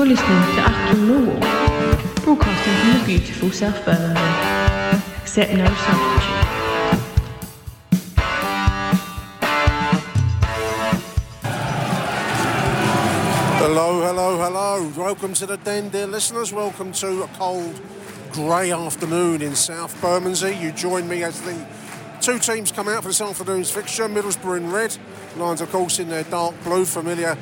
You're listening to Achtung Millwall, broadcasting from the beautiful South Bermondsey. Accept no substitute. Hello, hello, hello. Welcome to the den, dear listeners. Welcome to a cold, grey afternoon in South Bermondsey. You join me as the two teams come out for this afternoon's fixture. Middlesbrough in red, Lions, of course, in their dark blue, familiar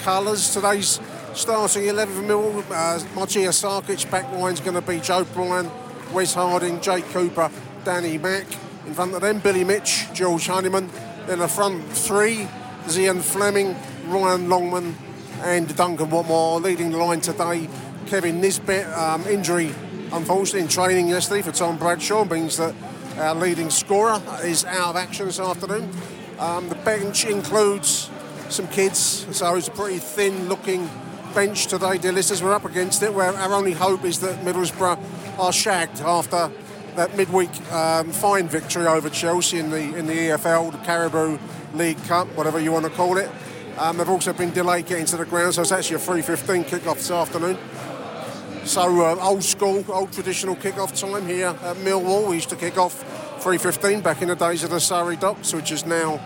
colours. Today's starting 11 for Millwall, uh, Matija Sarkic. Back line's going to be Joe Bryan, Wes Harding, Jake Cooper, Danny Mack. In front of them, Billy Mitch, George Honeyman. Then the front three, Zian Flemming, Ryan Longman, and Duncan Watmore leading the line today. Kevin Nisbet, um, injury unfortunately in training yesterday for Tom Bradshaw means that our leading scorer is out of action this afternoon. Um, the bench includes some kids, so it's a pretty thin looking bench today, dear listeners. We're up against it. Where our only hope is that Middlesbrough are shagged after that midweek um, fine victory over Chelsea in the in the EFL, the Carabao League Cup, whatever you want to call it. Um, they've also been delayed getting to the ground, so it's actually a 3.15 kick-off this afternoon. So uh, old school, old traditional kick-off time here at Millwall. We used to kick off 3.15 back in the days of the Surrey Docks, which is now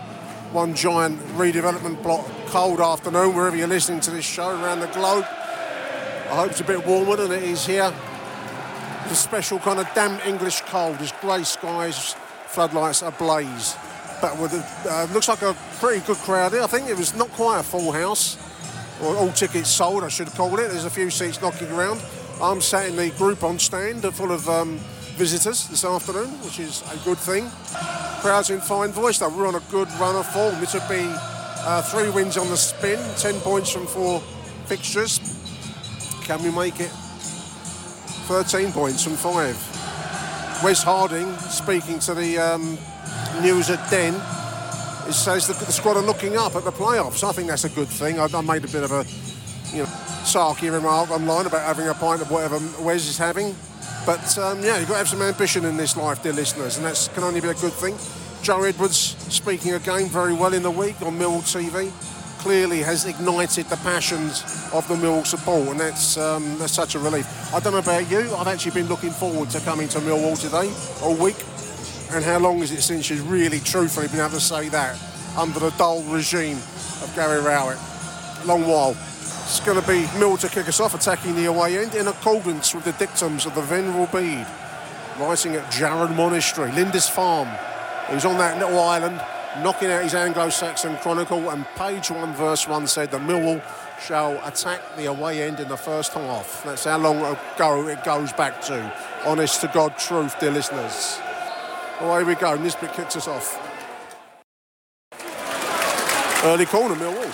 one giant redevelopment block. Cold afternoon, wherever you're listening to this show around the globe. I hope it's a bit warmer than it is here. A special kind of damp English cold. There's grey skies, floodlights ablaze. But with a, uh, looks like a pretty good crowd here. I think it was not quite a full house. Or all tickets sold, I should call it. There's a few seats knocking around. I'm sat in the Groupon stand full of um, visitors this afternoon, which is a good thing. Crowd's in fine voice though. We're on a good run of form. This would be uh, three wins on the spin, 10 points from four fixtures. Can we make it 13 points from five? Wes Harding speaking to the um, news at Den. It says that the squad are looking up at the playoffs. I think that's a good thing. I, I made a bit of a, you know, sarky remark online about having a pint of whatever Wes is having. But um, yeah, you've got to have some ambition in this life, dear listeners, and that can only be a good thing. Joe Edwards speaking again very well in the week on Mill TV. Clearly has ignited the passions of the Mill support, and that's um, that's such a relief. I don't know about you, I've actually been looking forward to coming to Millwall today all week. And how long is it since you've really, truthfully been able to say that under the dull regime of Gary Rowett? Long while. It's going to be Mill to kick us off, attacking the away end in accordance with the dictums of the Venerable Bede, writing at Jarrow Monastery, Lindisfarne. He was on that little island, knocking out his Anglo-Saxon Chronicle, and page one, verse one said the Millwall shall attack the away end in the first half. That's how long ago it goes back to. Honest to God truth, dear listeners. Away we go. Nisbet kicks us off. Early corner, Millwall.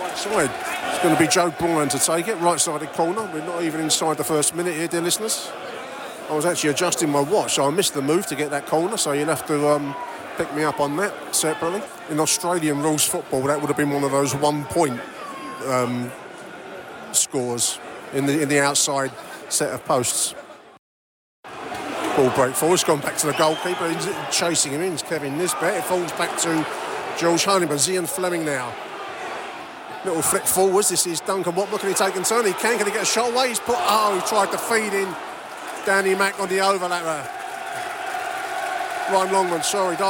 Right side. Going to be Joe Bryan to take it. Right sided corner. We're not even inside the first minute here, dear listeners. I was actually adjusting my watch, so I missed the move to get that corner, so you'll have to um, pick me up on that separately. In Australian rules football, that would have been one of those one point um, scores in the, in the outside set of posts. Ball break forward. It's gone back to the goalkeeper. He's chasing him in. It's Kevin Nisbet. It falls back to George Honeyman. Zian Flemming now. Little flick forwards. This is Duncan Watmore. Can he take and turn? He can. Can he get a shot away? He's put. Oh, he tried to feed in Danny Mack on the overlapper. Ryan Longman, sorry, he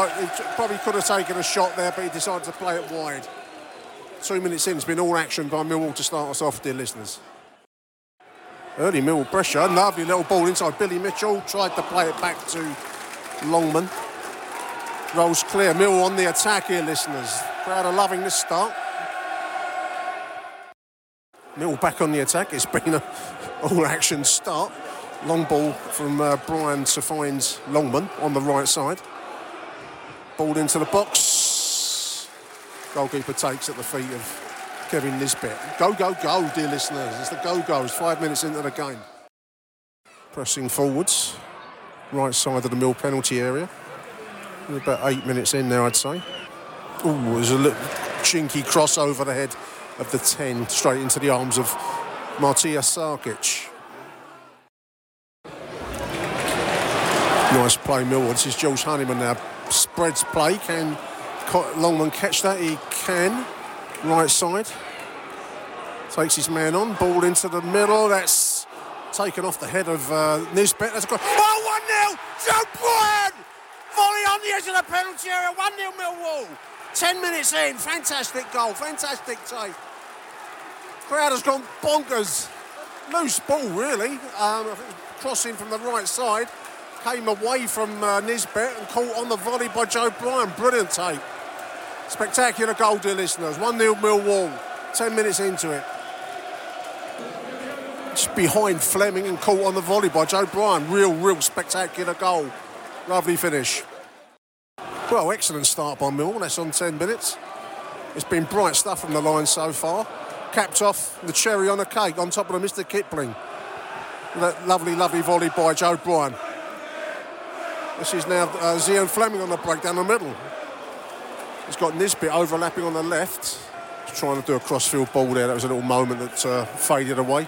probably could have taken a shot there, but he decided to play it wide. Two minutes in, it's been all action by Millwall to start us off, dear listeners. Early Millwall pressure, lovely little ball inside Billy Mitchell, tried to play it back to Longman. Rolls clear, Millwall on the attack here, listeners. Crowd are loving this start. Mill back on the attack. It's been a all action start. Long ball from uh, Bryan to find Longman on the right side. Ball into the box. Goalkeeper takes at the feet of Kevin Nisbet. Go, go, go, dear listeners. It's the go goes. Five minutes into the game. Pressing forwards. Right side of the Mill penalty area. About eight minutes in there, I'd say. Oh, there's a little chinky cross over the head of the 10 straight into the arms of Matija Sarkic. Nice play, Millwall. This is Jules Honeyman now. Spreads play. Can Longman catch that? He can. Right side. Takes his man on. Ball into the middle. That's taken off the head of uh, Nisbet. That's a good. Oh, 1 0. Joe Bryan! Volley on the edge of the penalty area. 1 0 Millwall. 10 minutes in. Fantastic goal. Fantastic take. Crowd has gone bonkers. Loose ball, really. Um, crossing from the right side. Came away from uh, Nisbet and caught on the volley by Joe Bryan. Brilliant take. Spectacular goal, dear listeners. 1 0 Millwall. 10 minutes into it. Just behind Flemming and caught on the volley by Joe Bryan. Real, real spectacular goal. Lovely finish. Well, excellent start by Mill. That's on 10 minutes. It's been bright stuff from the line so far capped off the cherry on the cake on top of the Mr. Kipling. That lovely, lovely volley by Joe Bryan. This is now uh, Zian Flemming on the break down the middle. He's got Nisbet overlapping on the left. He's trying to do a crossfield ball there. That was a little moment that uh, faded away.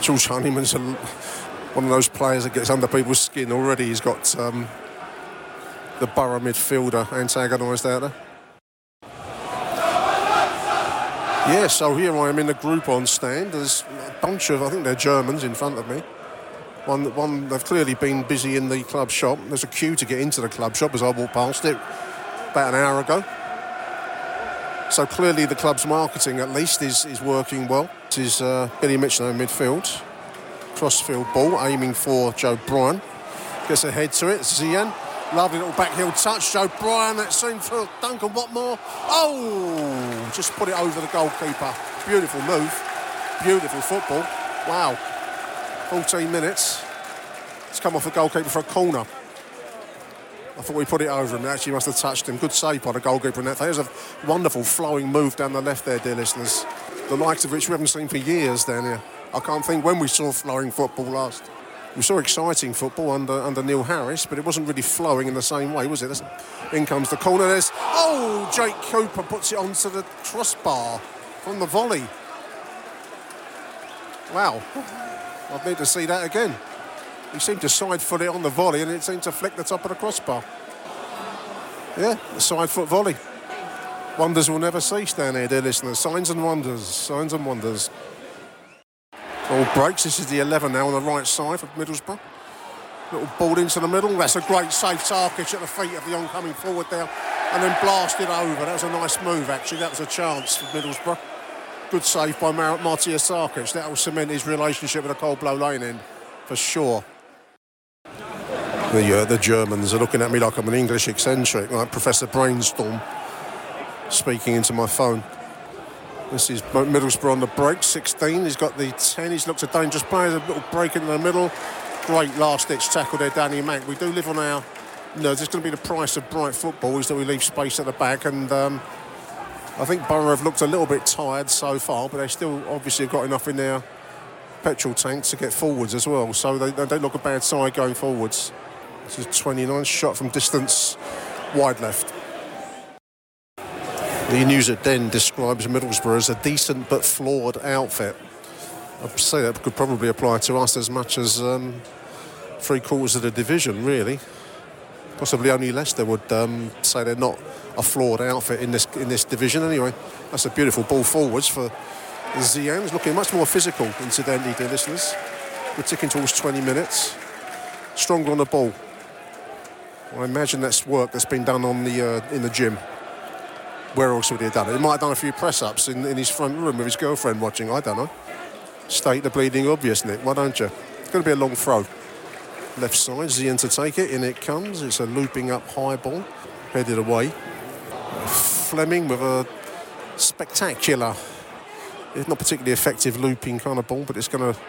Jules Honeyman's a, one of those players that gets under people's skin already. He's got um, the Boro midfielder antagonised out there. Yeah, so here I am in the Groupon stand. There's a bunch of, I think they're Germans in front of me. One, one, they've clearly been busy in the club shop. There's a queue to get into the club shop as I walked past it about an hour ago. So clearly the club's marketing, at least, is, is working well. This is uh, Billy Mitchell in midfield. Crossfield ball, aiming for Joe Bryan. Gets a head to it. Zian Lovely little backheel touch. Joe Bryan, that seemed for Duncan Watmore. Oh, just put it over the goalkeeper. Beautiful move. Beautiful football. Wow. 14 minutes. It's come off the goalkeeper for a corner. I thought we put it over him. It actually must have touched him. Good save by the goalkeeper in that. There's a wonderful flowing move down the left there, dear listeners. The likes of which we haven't seen for years down here. I can't think when we saw flowing football last. We saw exciting football under under Neil Harris, but it wasn't really flowing in the same way, was it? That's, in comes the corner. There's oh, Jake Cooper puts it onto the crossbar from the volley. Wow, I'd need to see that again. He seemed to side foot it on the volley, and it seemed to flick the top of the crossbar. Yeah, a side foot volley. Wonders will never cease down here, dear listeners. Signs and wonders, signs and wonders. All breaks. This is the 11 now on the right side for Middlesbrough. Little ball into the middle. That's a great save. Sarkic at the feet of the oncoming forward there. And then blasted over. That was a nice move, actually. That was a chance for Middlesbrough. Good save by Mar- Matija Sarkic. That will cement his relationship with the Cold Blow Lane end, for sure. The, uh, the Germans are looking at me like I'm an English eccentric, like Professor Brainstorm speaking into my phone. This is Middlesbrough on the break, 16. He's got the 10. He's looked a dangerous player. A little break in the middle. Great last-ditch tackle there, Danny Mack. We do live on our... You know, there's going to be the price of bright football is that we leave space at the back. And um, I think Boro have looked a little bit tired so far, but they still obviously have got enough in their petrol tank to get forwards as well. So they, they don't look a bad side going forwards. This is 29 shot from distance, wide left. The news at Den describes Middlesbrough as a decent but flawed outfit. I'd say that could probably apply to us as much as um, three quarters of the division, really. Possibly only Leicester would um, say they're not a flawed outfit in this in this division. Anyway, that's a beautiful ball forwards for Zian. He's looking much more physical, incidentally, dear listeners. We're ticking towards 20 minutes. Stronger on the ball. I imagine that's work that's been done on the uh, in the gym. Where else would he have done it? He might have done a few press ups in, in his front room with his girlfriend watching. I don't know. State the bleeding obvious, Nick. Why don't you? It's going to be a long throw. Left side, Zian to take it. In it comes. It's a looping up high ball, headed away. Flemming with a spectacular, it's not particularly effective looping kind of ball, but it's going to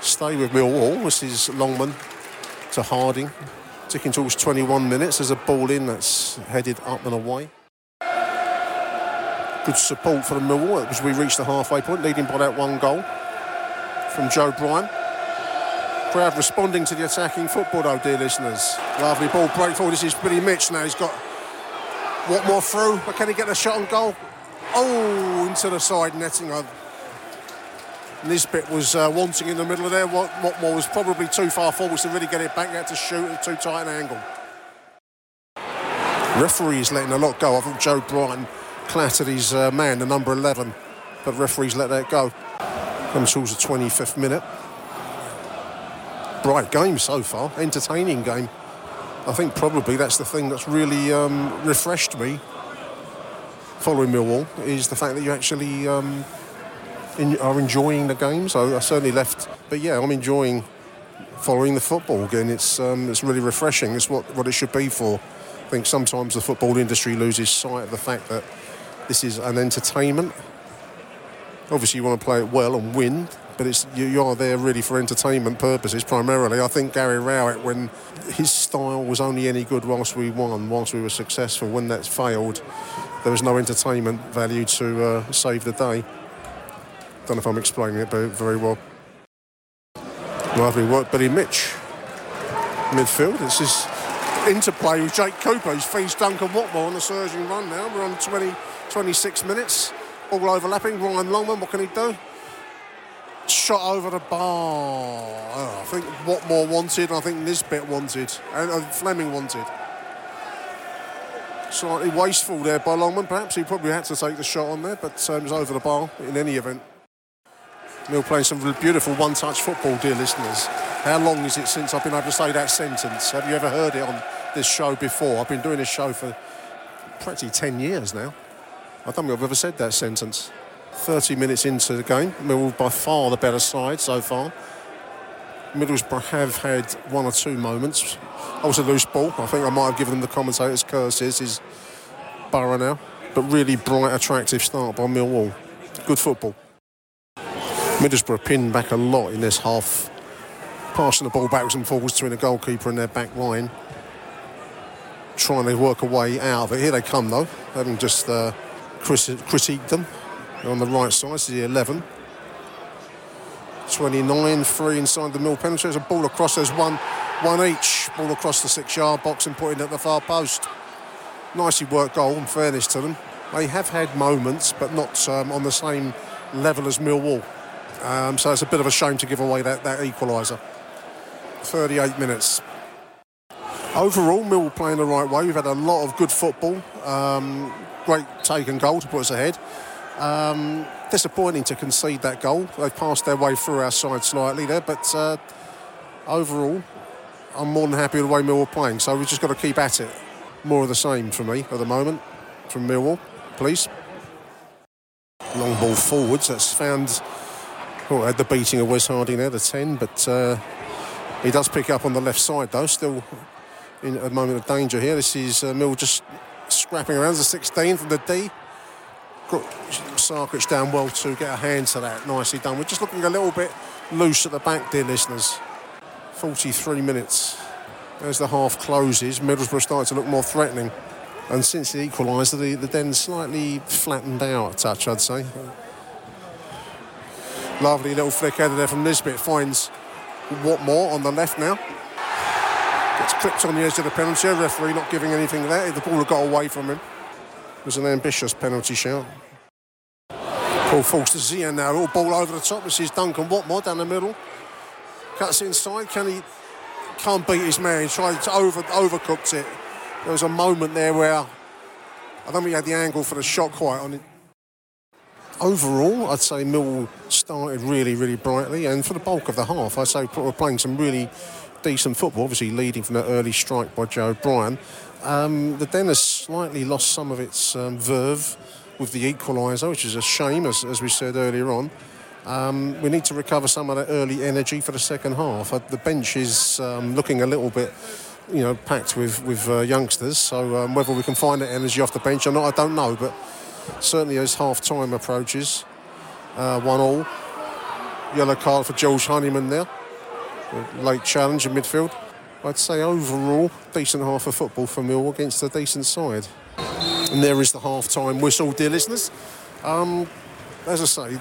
stay with Millwall. This is Longman to Harding, ticking towards 21 minutes. There's a ball in that's headed up and away. Good support for the Millwall as we reach the halfway point, leading by that one goal from Joe Bryan. Crowd responding to the attacking football, though, dear listeners. Lovely ball break forward. This is Billy Mitch now. He's got Watmore through, but can he get the shot on goal? Oh, into the side netting. Nisbet was uh, wanting in the middle of there. What Watmore was probably too far forward to really get it back. He had to shoot at too tight an angle. Referee's letting a lot go. I thought Joe Bryan clattered his uh, man, the number 11, but referees let that go. Comes towards the 25th minute. Bright game so far, entertaining game. I think probably that's the thing that's really um, refreshed me following Millwall is the fact that you actually um, in, are enjoying the game. So I certainly left, but yeah, I'm enjoying following the football again. It's um, it's really refreshing. It's what, what it should be for. I think sometimes the football industry loses sight of the fact that this is an entertainment. Obviously, you want to play it well and win, but it's you, you are there really for entertainment purposes primarily. I think Gary Rowett, when his style was only any good whilst we won, whilst we were successful, when that failed, there was no entertainment value to uh, save the day. Don't know if I'm explaining it very well. Lovely work, Billy Mitch. Midfield, this is interplay with Jake Cooper, who's feeds Duncan Watmore on the surging run now. We're on 20, 26 minutes. All overlapping. Ryan Longman, what can he do? Shot over the bar. Oh, I think Watmore wanted, I think Nisbet wanted, and uh, Flemming wanted. Slightly wasteful there by Longman. Perhaps he probably had to take the shot on there, but um, it was over the bar in any event. Mill playing some beautiful one-touch football, dear listeners. How long is it since I've been able to say that sentence? Have you ever heard it on this show before? I've been doing this show for practically 10 years now. I don't think I've ever said that sentence. 30 minutes into the game, Mill by far the better side so far. Middlesbrough have had one or two moments. I was a loose ball. I think I might have given them the commentators' curses. Is Boro now, but really bright, attractive start by Millwall. Good football. Middlesbrough pinned back a lot in this half passing the ball backwards and forwards between the goalkeeper and their back line. Trying to work a way out of it. Here they come though, having just uh, critiqued them. On the right side, this is the 11. 29, three inside the mill penalty. There's a ball across, there's one, one each. Ball across the six yard box and put in at the far post. Nicely worked goal, in fairness to them. They have had moments, but not um, on the same level as Millwall. Um, so it's a bit of a shame to give away that, that equaliser. 38 minutes. Overall, Mill playing the right way. We've had a lot of good football. Um, great taken goal to put us ahead. Um, disappointing to concede that goal. They passed their way through our side slightly there, but uh, overall, I'm more than happy with the way Millwall playing. So we've just got to keep at it. More of the same for me at the moment from Millwall, please. Long ball forwards. That's found. Oh, had the beating of Wes Harding there, the 10, but uh, he does pick up on the left side though, still in a moment of danger here. This is uh, Mill just scrapping around the 16 from the D. Sarkic down well to get a hand to that. Nicely done. We're just looking a little bit loose at the back, dear listeners. 43 minutes. As the half closes, Middlesbrough starting to look more threatening. And since the equaliser, the, the den slightly flattened out a touch, I'd say. Lovely little flick out of there from Nisbet. Finds Watmore on the left now. Gets clipped on the edge of the penalty. A referee not giving anything there. The ball got away from him. It was an ambitious penalty shout. Paul falls to Zian now. All ball over the top. This is Duncan Watmore down the middle. Cuts inside. Can he? Can't beat his man. He tried to over overcooked it. There was a moment there where I don't think he had the angle for the shot quite on it overall, I'd say Mill started really, really brightly, and for the bulk of the half, I'd say we're playing some really decent football, obviously leading from that early strike by Joe Bryan. Um, the Den has slightly lost some of its um, verve with the equaliser, which is a shame, as, as we said earlier on. Um, we need to recover some of that early energy for the second half. Uh, the bench is um, looking a little bit, you know, packed with with uh, youngsters. So um, whether we can find that energy off the bench or not, I don't know. But certainly as half time approaches, uh, one all. Yellow card for George Honeyman there. Late challenge in midfield. I'd say overall, decent half of football for Mill against a decent side. And there is the half time whistle, dear listeners. Um, as I say,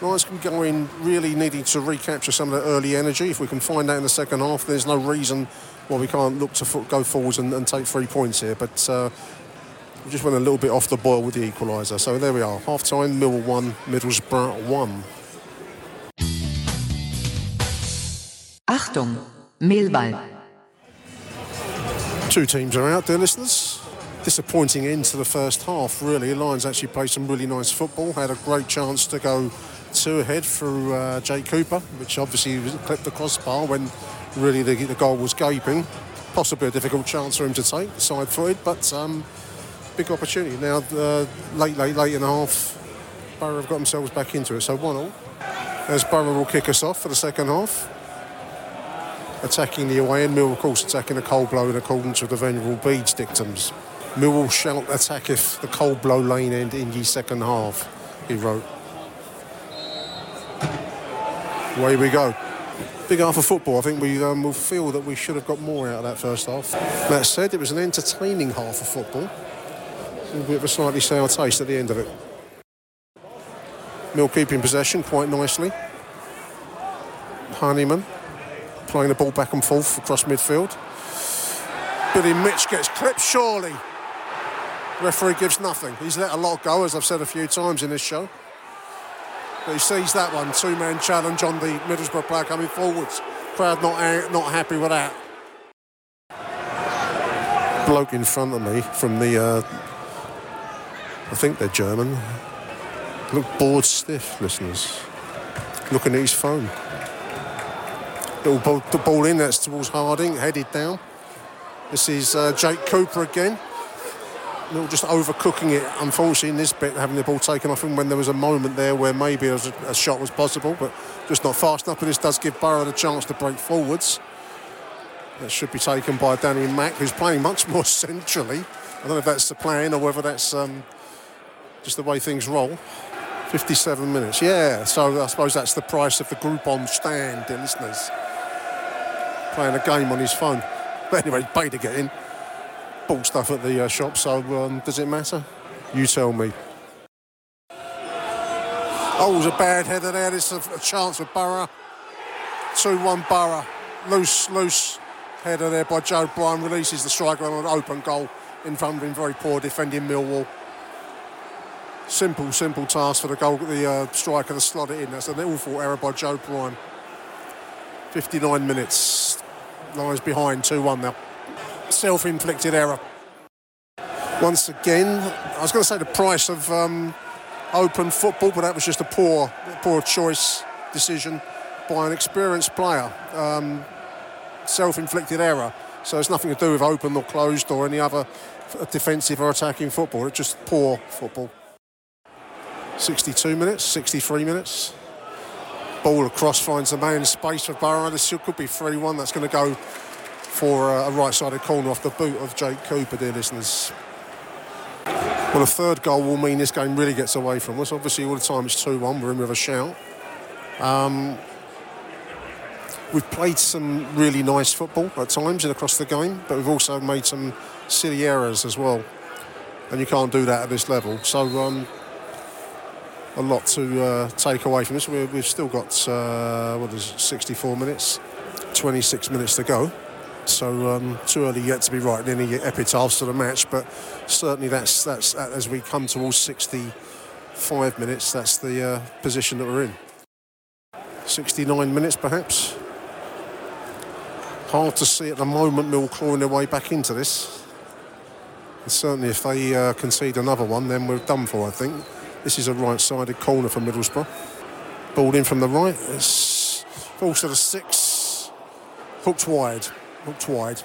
Lions can go in really needing to recapture some of the early energy. If we can find that in the second half, there's no reason why we can't look to fo- go forwards and, and, take three points here. But uh, we just went a little bit off the boil with the equaliser. So there we are. Half time, Mill 1, Middlesbrough 1. Achtung, Millwall. Two teams are out there, listeners. Disappointing end to the first half, really. Lions actually played some really nice football, had a great chance to go two ahead through uh, Jake Cooper, which obviously clipped the crossbar when really the, the, goal was gaping. Possibly a difficult chance for him to take, side footed, but um, big opportunity. Now, uh, late, late, late in the half, Boro have got themselves back into it, so 1 all. As Boro will kick us off for the second half attacking the away end. Mill, of course, attacking a cold blow in accordance with the Venerable Bede's dictums. Mill will shout attack if the cold blow lane end in ye second half, he wrote. Away we go. Big half of football. I think we um, will feel that we should have got more out of that first half. That said, it was an entertaining half of football. A bit of a slightly sour taste at the end of it. Mill keeping possession quite nicely. Honeyman playing the ball back and forth across midfield. Billy Mitch gets clipped, surely. Referee gives nothing. He's let a lot go, as I've said a few times in this show. But he sees that one, two-man challenge on the Middlesbrough player coming forwards. Crowd not, not happy with that. Bloke in front of me from the, uh, I think they're German. Look bored stiff, listeners. Looking at his phone. Little ball, the ball in, that's towards Harding, headed down. This is uh, Jake Cooper again. Little just overcooking it, unfortunately, in this bit, having the ball taken off him when there was a moment there where maybe a, a, shot was possible, but just not fast enough. And this does give Boro the chance to break forwards. That should be taken by Danny Mack, who's playing much more centrally. I don't know if that's the plan or whether that's um, just the way things roll. 57 minutes, yeah. So I suppose that's the price of the Groupon stand, listeners playing a game on his phone. But anyway, paid to get in. Bought stuff at the uh, shop, so um, does it matter? You tell me. Oh, it was a bad header there. This is a, a chance for Boro. 2 1 Boro. Loose, loose header there by Joe Bryan. Releases the striker on an open goal in front of him. Very poor defending Millwall. Simple, simple task for the goal, the uh, striker to slot it in. That's an awful error by Joe Bryan. 59 minutes. Lies behind 2 1 now. Self inflicted error. Once again, I was going to say the price of um, open football, but that was just a poor, poor choice decision by an experienced player. Um, Self inflicted error. So it's nothing to do with open or closed or any other defensive or attacking football. It's just poor football. 62 minutes, 63 minutes. Ball across finds the man space for Boro. This could be 3 1. That's going to go for a right sided corner off the boot of Jake Cooper, dear listeners. Well, a third goal will mean this game really gets away from us. Obviously, all the time it's 2 1. We're in with a shout. Um, we've played some really nice football at times and across the game, but we've also made some silly errors as well. And you can't do that at this level. So, um, a lot to uh, take away from this. we have still got uh, what is it, 64 minutes, 26 minutes to go. So um, too early yet to be writing any epitaphs to the match, but certainly that's that's as we come towards 65 minutes. That's the uh, position that we're in. 69 minutes perhaps. Hard to see at the moment. Mill clawing their way back into this. And certainly, if they uh, concede another one, then we're done for. I think. This is a right-sided corner for Middlesbrough. Balled in from the right. It's falls to the six. Hooked wide. Hooked wide.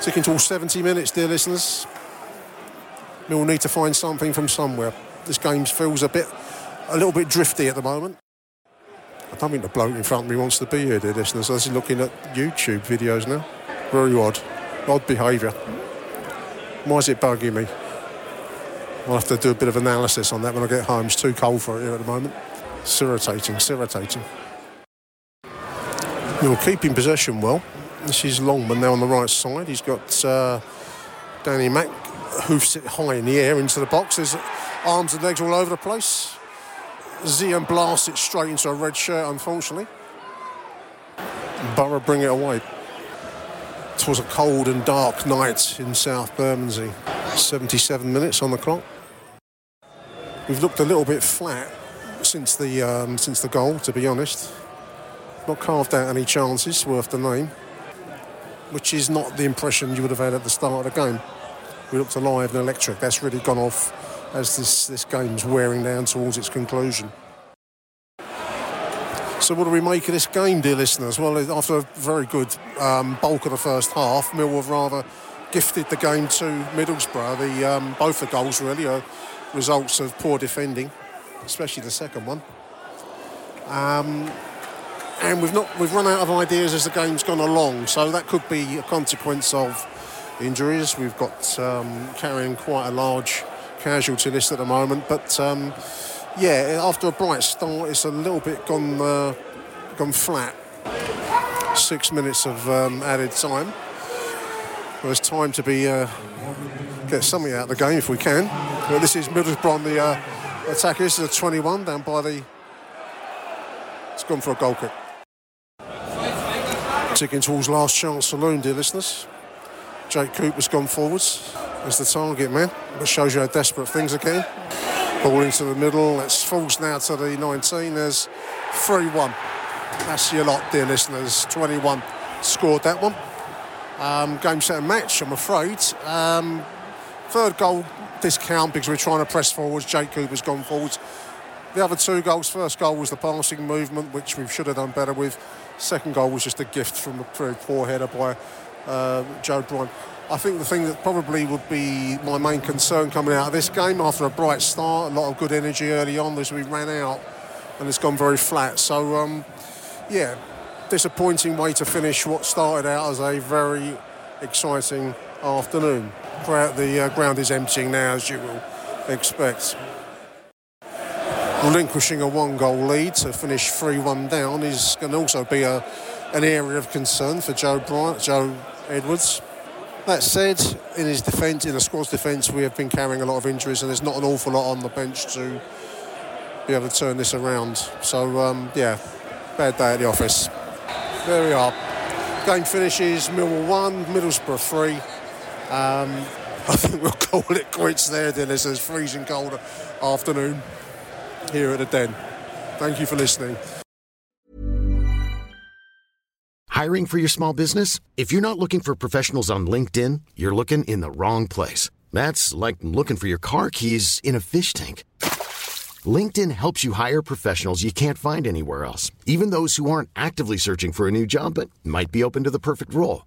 Ticking towards 70 minutes, dear listeners. We'll need to find something from somewhere. This game feels a bit, a little bit drifty at the moment. I don't think the bloke in front of me wants to be here, dear listeners. He's looking at YouTube videos now. Very odd. Odd behaviour. Why is it bugging me? I'll have to do a bit of analysis on that when I get home. It's too cold for it here at the moment. It's irritating, it's irritating. You're keeping possession well. This is Longman now on the right side. He's got uh, Danny Mack hoofs it high in the air into the box. There's arms and legs all over the place. Zian blasts it straight into a red shirt, unfortunately. Boro bring it away. It was a cold and dark night in South Bermondsey. 77 minutes on the clock. We've looked a little bit flat since the um, since the goal, to be honest. Not carved out any chances worth the name, which is not the impression you would have had at the start of the game. We looked alive and electric. That's really gone off as this, this game's wearing down towards its conclusion. So, what do we make of this game, dear listeners? Well, after a very good um, bulk of the first half, Millwall have rather gifted the game to Middlesbrough. The, um, both the goals really are results of poor defending, especially the second one. Um, and we've not we've run out of ideas as the game's gone along, so that could be a consequence of injuries. We've got um, carrying quite a large casualty list at the moment, but um, yeah, after a bright start, it's a little bit gone uh, gone flat. Six minutes of um, added time. Well, it's time to be uh, get something out of the game if we can. This is Middlesbrough, the uh, attacker. This is a 21 down by the. It's gone for a goal kick. Ticking towards last chance saloon, dear listeners. Jake Cooper's gone forwards as the target man. That shows you how desperate things are getting. Ball into the middle. It falls now to the 19. There's 3 1. That's your lot, dear listeners. 21 scored that one. Um, game, set, and match, I'm afraid. Um, third goal discount because we're trying to press forwards. Jake Cooper's gone forwards. The other two goals, first goal was the passing movement, which we should have done better with. Second goal was just a gift from a very poor header by uh, Joe Bryan. I think the thing that probably would be my main concern coming out of this game after a bright start, a lot of good energy early on as we ran out, and it's gone very flat. So, um, yeah, disappointing way to finish what started out as a very exciting afternoon. The uh, ground is emptying now, as you will expect. Relinquishing a one goal lead to finish 3 1 down is going to also be a, an area of concern for Joe Bryant, Joe Edwards. That said, in his defence, in the squad's defence, we have been carrying a lot of injuries, and there's not an awful lot on the bench to be able to turn this around. So, um, yeah, bad day at the office. There we are. Game finishes Millwall 1, Middlesbrough 3. Um, I think we'll call it quits there, Dennis. It's freezing cold afternoon here at the Den. Thank you for listening. Hiring for your small business? If you're not looking for professionals on LinkedIn, you're looking in the wrong place. That's like looking for your car keys in a fish tank. LinkedIn helps you hire professionals you can't find anywhere else, even those who aren't actively searching for a new job but might be open to the perfect role.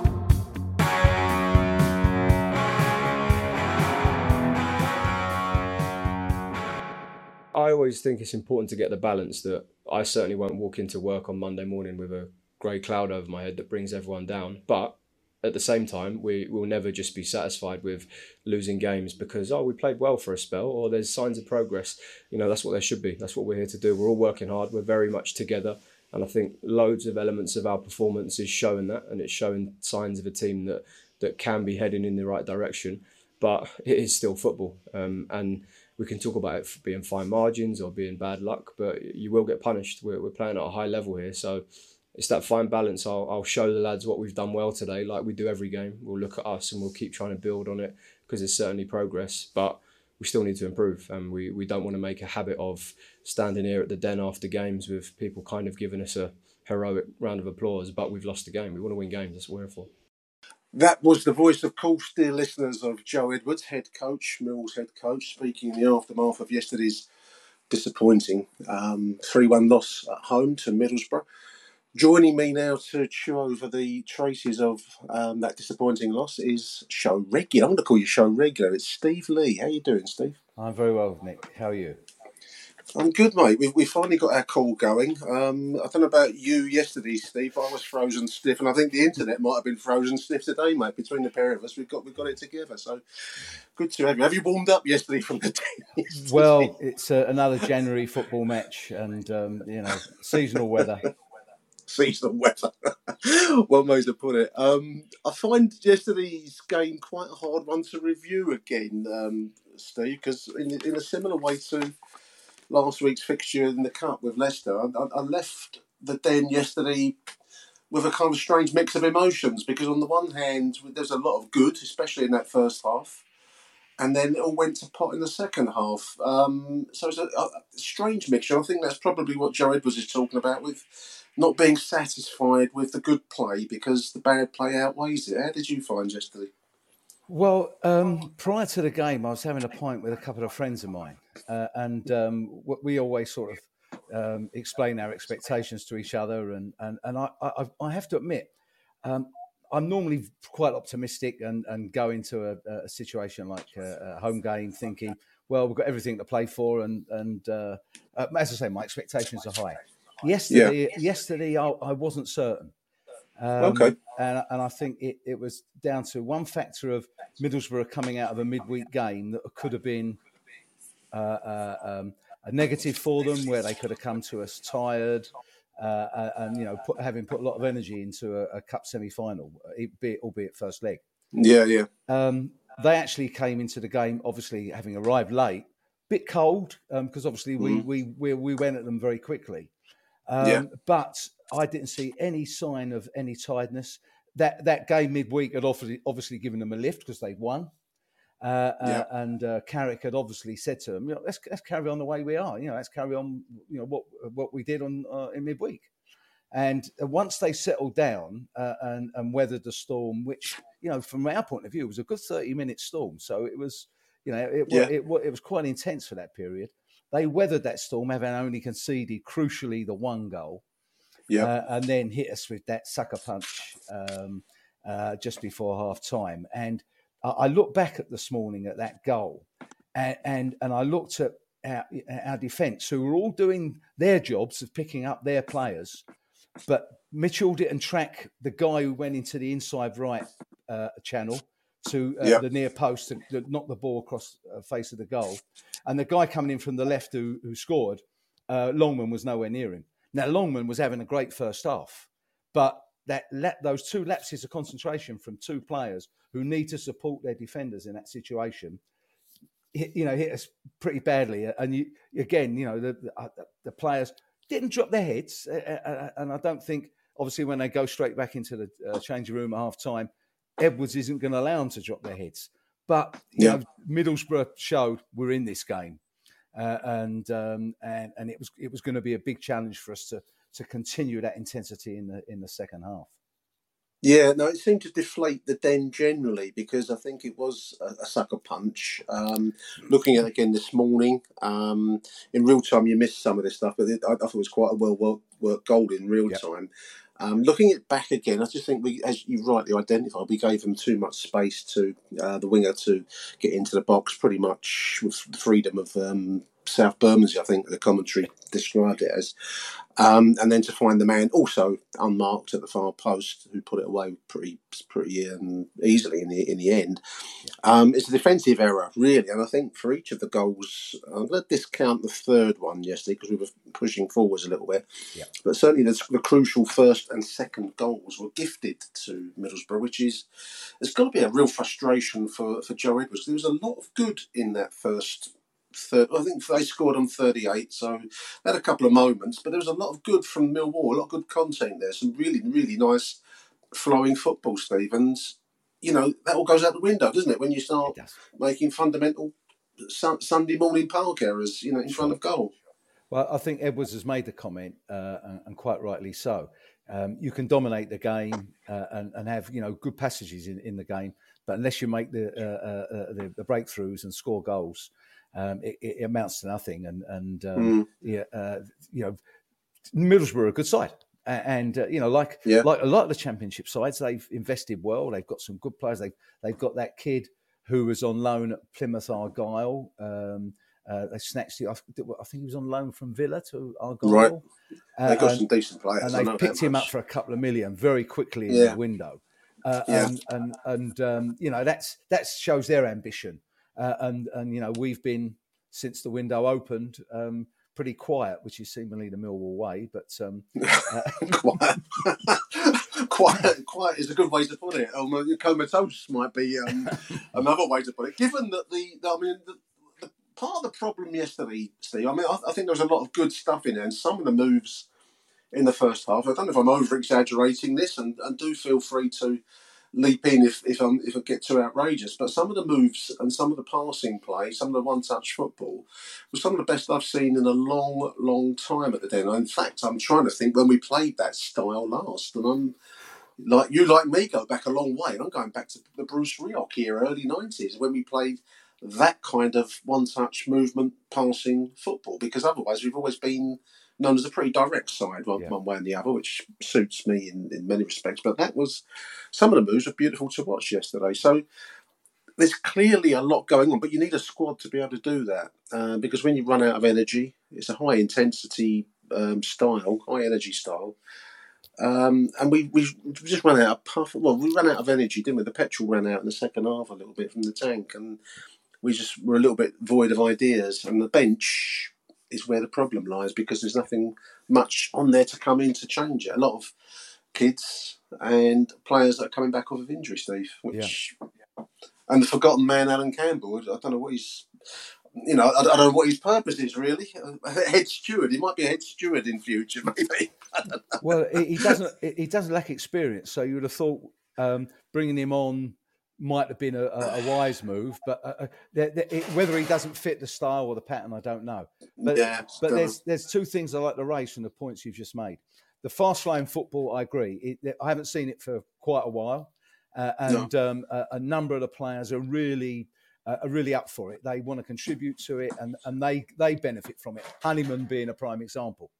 I always think it's important to get the balance that I certainly won't walk into work on Monday morning with a grey cloud over my head that brings everyone down. But at the same time, we will never just be satisfied with losing games because oh we played well for a spell or there's signs of progress. You know that's what there should be. That's what we're here to do. We're all working hard. We're very much together, and I think loads of elements of our performance is showing that, and it's showing signs of a team that that can be heading in the right direction. But it is still football, um, and we can talk about it being fine margins or being bad luck, but you will get punished. We're, we're playing at a high level here, so it's that fine balance. I'll, I'll show the lads what we've done well today, like we do every game. We'll look at us and we'll keep trying to build on it because it's certainly progress, but we still need to improve. And we, we don't want to make a habit of standing here at the den after games with people kind of giving us a heroic round of applause, but we've lost the game. We want to win games. That's what we're for. That was the voice, of course, dear listeners, of Joe Edwards, head coach, Mill's head coach, speaking in the aftermath of yesterday's disappointing um, 3 1 loss at home to Middlesbrough. Joining me now to chew over the traces of um, that disappointing loss is show regular. I'm going to call you show regular. It's Steve Lee. How are you doing, Steve? I'm very well, Nick. How are you? I'm good, mate. We we finally got our call going. Um, I don't know about you yesterday, Steve. I was frozen stiff, and I think the internet might have been frozen stiff today, mate. Between the pair of us, we've got we got it together. So good to have you. Have you warmed up yesterday from the tennis? Well, it's uh, another January football match, and um, you know, seasonal weather seasonal weather. One way to put it. Um, I find yesterday's game quite a hard one to review again, um, Steve, because in, in a similar way to last week's fixture in the cup with Leicester, I, I left the den yesterday with a kind of strange mix of emotions because on the one hand there's a lot of good, especially in that first half, and then it all went to pot in the second half. Um, so it's a, a, strange mixture. I think that's probably what Joe Edwards is talking about with not being satisfied with the good play because the bad play outweighs it. How did you find yesterday? Well, um, prior to the game, I was having a pint with a couple of friends of mine, uh, and um, we always sort of um, explain our expectations to each other. And and, and I, I, I have to admit, um, I'm normally quite optimistic and, and go into a, a situation like a, a, home game thinking, well, we've got everything to play for, and and uh, uh, as I say, my expectations are high. Yesterday, yeah. yesterday I, I, wasn't certain. Um, okay. And, and I think it, it was down to one factor of Middlesbrough coming out of a midweek game that could have been uh, uh, um, a negative for them, where they could have come to us tired. Uh, uh and you know, put, having put a lot of energy into a, a cup semi-final, albeit, albeit first leg. Yeah, yeah. Um, they actually came into the game, obviously having arrived late, bit cold because um, obviously we, mm. we, we we went at them very quickly. Um, yeah. But I didn't see any sign of any tiredness. That that game midweek had obviously given them a lift because they'd won. Uh, uh yeah. uh, and uh, Carrick had obviously said to them, you know, let's let's carry on the way we are. You know, let's carry on. You know what what we did on uh, in midweek. And uh, once they settled down uh, and and weathered the storm, which you know from our point of view was a good thirty minute storm, so it was you know it, yeah. it, it, it was quite intense for that period. They weathered that storm, having only conceded crucially the one goal. Yeah. Uh, and then hit us with that sucker punch um, uh, just before half time. And I, I look back at this morning at that goal and, and, and I looked at our, our defence, who were all doing their jobs of picking up their players. But Mitchell didn't track the guy who went into the inside right uh, channel to uh, yep. the near post to, to, knock the ball across the uh, face of the goal. And the guy coming in from the left who, who scored, uh, Longman was nowhere near him. Now, Longman was having a great first half, but that let those two lapses of concentration from two players who need to support their defenders in that situation, hit, you know, hit us pretty badly. And you, again, you know, the, the, uh, the players didn't drop their heads. Uh, and I don't think, obviously, when they go straight back into the uh, changing room at half time, Edwards isn't going to allow them to drop their heads. But you yeah. know, Middlesbrough showed we're in this game, uh, and um, and and it was it was going to be a big challenge for us to to continue that intensity in the in the second half. Yeah, no, it seemed to deflate the den generally because I think it was a, a sucker punch. Um, looking at it again this morning, um, in real time, you missed some of this stuff, but it, I, I, thought it was quite a well worked goal in real yep. time. Um, looking it back again, I just think we, as you rightly identified, we gave them too much space to uh, the winger to get into the box, pretty much with freedom of um, South Bermondsey, I think the commentary described it as. Um, and then to find the man also unmarked at the far post who put it away pretty pretty um, easily in the in the end. Um, it's a defensive error really, and I think for each of the goals, I'm going to discount the third one yesterday because we were pushing forwards a little bit. Yeah. But certainly the, the crucial first and second goals were gifted to Middlesbrough, which is it's got to be a real frustration for for Joe Edwards. There was a lot of good in that first third. I think they scored on 38, so they had a couple of moments, but there was a lot of good from Millwall, a lot of good content there. Some really, really nice flowing football, Stevens. You know, that all goes out the window, doesn't it, when you start making fundamental Sunday morning park errors, you know, in front of goal. Well, I think Edwards has made the comment, uh, and, and, quite rightly so. Um, you can dominate the game uh, and, and, have you know good passages in, in the game, but unless you make the, uh, uh, uh the, the breakthroughs and score goals, um, it, it, amounts to nothing. And and um, mm. yeah, uh, you know, Middlesbrough are a good side. And uh, you know, like yeah. like a lot of the championship sides, they've invested well. They've got some good players. They've they've got that kid who was on loan at Plymouth Argyle. Um, uh, they snatched it. I think he was on loan from Villa to Argyle. Right. Uh, they got and, some decent players, and they picked him up for a couple of million very quickly in yeah. the window. Uh, yeah. And and, and um, you know that's that shows their ambition. Uh, and and you know we've been since the window opened um, pretty quiet, which is seemingly the Millwall way. But um, uh, quiet, quiet, quiet is a good way to put it. Um, comatose might be um, another way to put it. Given that the, I mean. The, the, part of the problem yesterday, Steve. I mean, I, I think there was a lot of good stuff in there, and some of the moves in the first half. I don't know if I'm over exaggerating this, and, and do feel free to leap in if if, I'm, if I get too outrageous. But some of the moves and some of the passing play, some of the one-touch football, was some of the best I've seen in a long, long time at the Den. In fact, I'm trying to think when we played that style last, and I'm like you, like me, go back a long way, and I'm going back to the Bruce Rioch era, early '90s, when we played that kind of one-touch movement passing football. Because otherwise, we've always been known as a pretty direct side, one, yeah. one way and the other, which suits me in, in many respects. But that was some of the moves were beautiful to watch yesterday. So there's clearly a lot going on, but you need a squad to be able to do that uh, because when you run out of energy, it's a high intensity um, style, high energy style. Um, and we, we just ran out of puff. Well, we ran out of energy, didn't we? The petrol ran out in the second half a little bit from the tank, and we just were a little bit void of ideas. And the bench is where the problem lies because there's nothing much on there to come in to change it. A lot of kids and players that are coming back off of injury, Steve. Which yeah. and the forgotten man, Allan Campbell. I don't know what he's. You know, I, don't know what his purpose is really. Head steward. He might be a head steward in future, maybe. well, he doesn't. He doesn't lack experience, so you would have thought um, bringing him on might have been a, a, wise move, but uh, uh it, whether he doesn't fit the style or the pattern, I don't know. But, yeah, but there's there's two things I like to raise from the points you've just made. The fast flying football, I agree. It, I haven't seen it for quite a while, uh, and no. um, a, a, number of the players are really uh, are really up for it. They want to contribute to it, and and they they benefit from it. Honeyman being a prime example.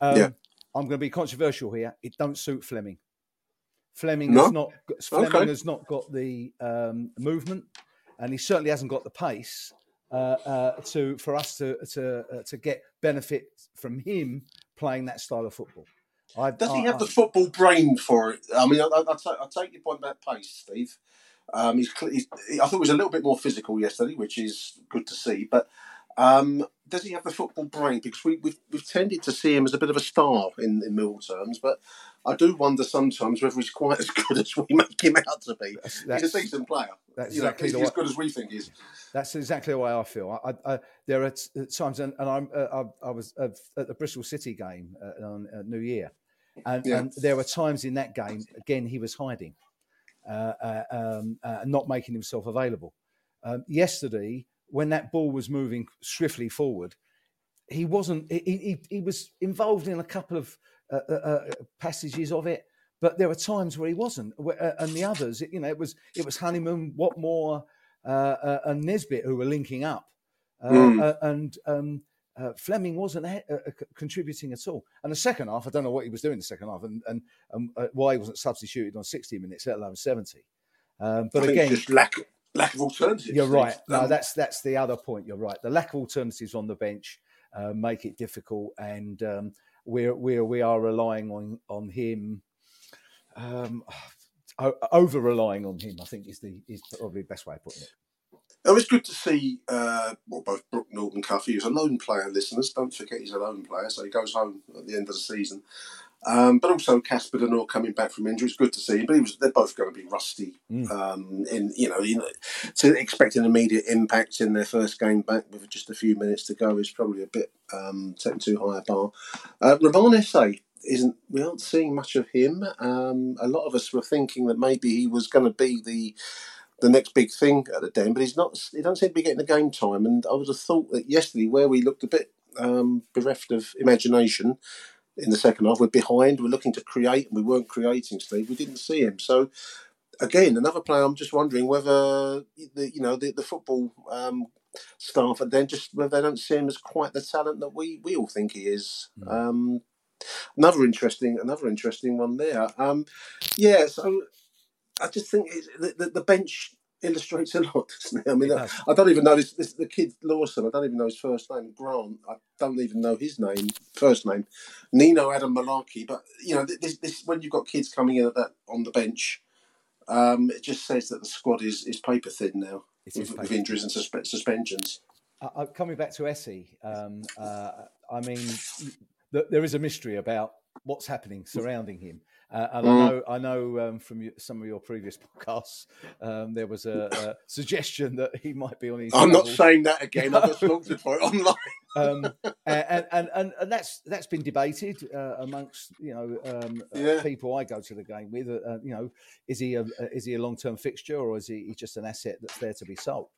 Um, yeah. I'm going to be controversial here. It don't suit Flemming. Flemming no? has not Flemming okay. has not got the um, movement, and he certainly hasn't got the pace uh, uh, to for us to to uh, to get benefit from him playing that style of football. I, Does he have I, the football brain for it? I mean, I take your point about pace, Steve. Um, he's, he's, I thought he was a little bit more physical yesterday, which is good to see. But um, does he have the football brain? Because we, we've, we've tended to see him as a bit of a star in, in Mill terms, but I do wonder sometimes whether he's quite as good as we make him out to be. That's, that's, he's a decent player. That's you exactly know, he's as good as we think he is. That's exactly the way I feel. I, I, there are times, and, and I'm, uh, I, I, was uh, at the Bristol City game uh, on uh, New Year, and, yeah. and, there were times in that game, again, he was hiding, uh, uh, um, not making himself available. Um, yesterday, when that ball was moving swiftly forward, he wasn't. He, he, he was involved in a couple of uh, uh, uh, passages of it, but there were times where he wasn't, uh, and the others, you know, it was it was Honeyman, Watmore, uh, and Nisbet who were linking up, mm. and um, Flemming wasn't contributing at all. And the second half, I don't know what he was doing in the second half, and and, and why he wasn't substituted on sixty minutes, let alone seventy. Um, but again, just lack lack of alternatives. You're right. No, Um, that's that's the other point. You're right. The lack of alternatives on the bench uh, make it difficult, and um, we're we're we are relying on on him. Um, over relying on him, I think is the is probably the best way of putting it. It was good to see uh, well, both Brooke Norton Cuffy, who's a loan player, listeners. Don't forget he's a loan player, so he goes home at the end of the season. Um, but also Casper De Norre coming back from injury. It's good to see him. But he was, they're both going to be rusty. Um, in you know, you know, to expect an immediate impact in their first game back with just a few minutes to go is probably a bit um, setting too high a bar. Uh, Romain Esse isn't. We aren't seeing much of him. Um, a lot of us were thinking that maybe he was going to be the the next big thing at the Den, but he's not. He doesn't seem to be getting the game time. And I would have thought that yesterday, where we looked a bit um, bereft of imagination in the second half, we're behind. We're looking to create, and we weren't creating. Steve, we didn't see him. So again, another player. I'm just wondering whether the you know the, the football um, staff and then just whether they don't see him as quite the talent that we we all think he is. Um, another interesting, another interesting one there. Um, yeah, so I just think it's, the, the the bench illustrates a lot, doesn't it? I mean, I, I don't even know this, this. The kid Lawson. I don't even know his first name. Grant. I don't even know his name, first name. Nino Adam Malarkey. But you know, this, this when you've got kids coming in at that on the bench, um, it just says that the squad is, is paper thin now with, with paper injuries and suspe- suspensions. Uh, coming back to Esse, um, uh, I mean, th- there is a mystery about what's happening surrounding him. Uh, and I Mm. know, I know um, from some of your previous podcasts, um, there was a, a suggestion that he might be on his. I'm not saying that again. I got slaughtered for it online. um, and, and, and, and that's that's been debated uh, amongst you know um, uh, people I go to the game with. Uh, you know, is he a is he a long term fixture or is he just an asset that's there to be sold?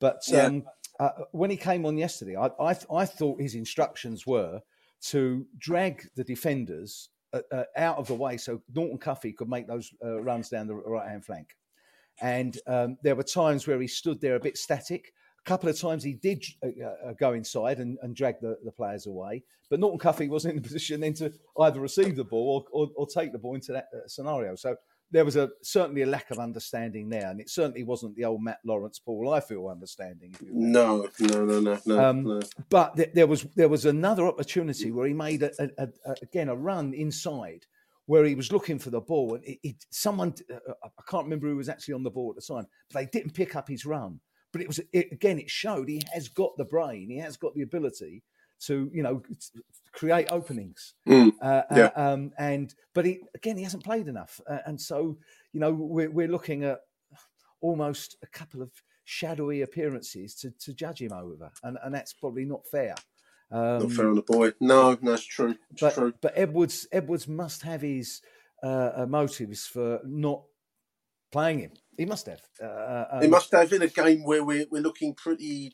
But Yeah. um, uh, when he came on yesterday, I, I I thought his instructions were to drag the defenders uh, uh, out of the way so Norton Cuffy could make those uh, runs down the right hand flank. And um, there were times where he stood there a bit static. A couple of times he did uh, uh, go inside and, and drag the, the players away. But Norton Cuffy wasn't in a position then to either receive the ball or, or, or take the ball into that uh, scenario. So there was a certainly a lack of understanding there. And it certainly wasn't the old Matt Lawrence, Paul Ifill understanding. No, no, no, no, no. Um, no. But th- there was there was another opportunity where he made a, a, a, again a run inside where he was looking for the ball and it, it, someone uh, I can't remember who was actually on the ball at the time, but they didn't pick up his run. But it was it, again it showed he has got the brain, he has got the ability to you know create openings. Mm, Uh, yeah. uh, um, and but he again he hasn't played enough, uh, and so you know we're we're looking at almost a couple of shadowy appearances to, to judge him over, and, and that's probably not fair. Um, Not fair on the boy. No, no, true. It's but true. but Edwards Edwards must have his uh, uh, motives for not playing him. He must have. Uh, um, It must have in a game where we're, we're looking pretty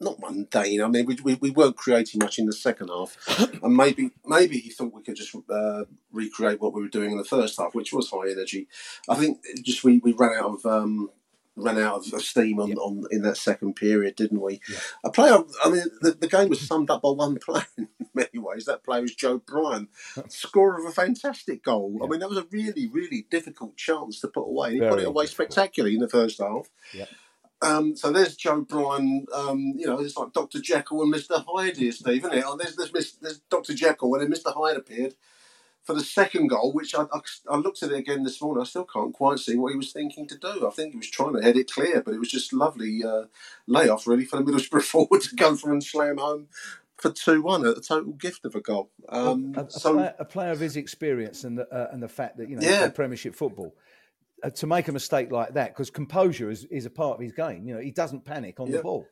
not mundane. I mean, we, we, we weren't creating much in the second half, and maybe maybe he thought we could just uh, recreate what we were doing in the first half, which was high energy. I think just we, we ran out of um, ran out of steam on, on in that second period, didn't we? A player. I mean, the, the game was summed up by one player in many ways. That player was Joe Bryan, scorer of a fantastic goal. I mean, that was a really really difficult chance to put away. And he put it away spectacularly in the first half. Yep. Um, so there's Joe Bryan. Um, you know, it's like Doctor Jekyll and Mister Hyde here, Steve, isn't it? Oh, there's there's, there's Doctor Jekyll, and then Mister Hyde appeared for the second goal, which I, I, I looked at it again this morning. I still can't quite see what he was thinking to do. I think he was trying to head it clear, but it was just lovely uh, layoff really for the Middlesbrough forward to go through and slam home for two one. A total gift of a goal. Um, a, a so player, a player of his experience and the, uh, and the fact that you know Yeah. Premiership football. Uh, to make a mistake like that, because composure is, is a part of his game. You know, he doesn't panic on Yeah. the ball,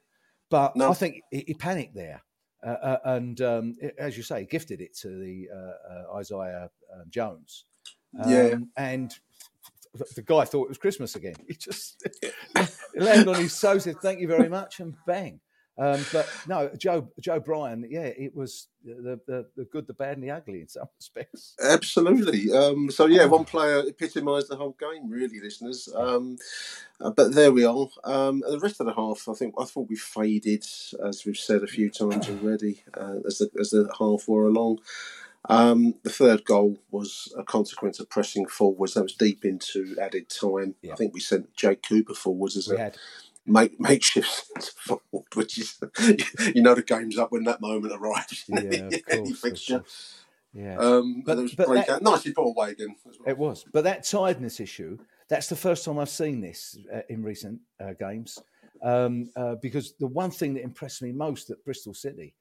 but No. I think he, he panicked there, uh, uh, and um, as you say, gifted it to the uh, uh, Isaiah uh, Jones. Yeah. Um, and the, guy thought it was Christmas again. He just landed on his toe, said thank you very much, and bang. Um, but no, Joe Joe Bryan, yeah, it was the, the the good, the bad, and the ugly in some respects. Absolutely. Um, so yeah, one player epitomised the whole game, really, listeners. Um, uh, but there we are. Um, the rest of the half, I think, I thought we faded, as we've said a few times already, uh, as the as the half wore along. Um, the third goal was a consequence of pressing forwards. That was deep into added time. Yeah. I think we sent Jake Cooper forwards as We a had. Make, makeshift forward, which is you know the game's up when that moment arrives. Yeah, of Any fixture. Yeah. Um, But- was but breakout. that- Nicely put away again. As well. It was, but that tiredness issue. That's the first time I've seen this uh, in recent uh, games. Um, uh, because the one thing that impressed me most at Bristol City,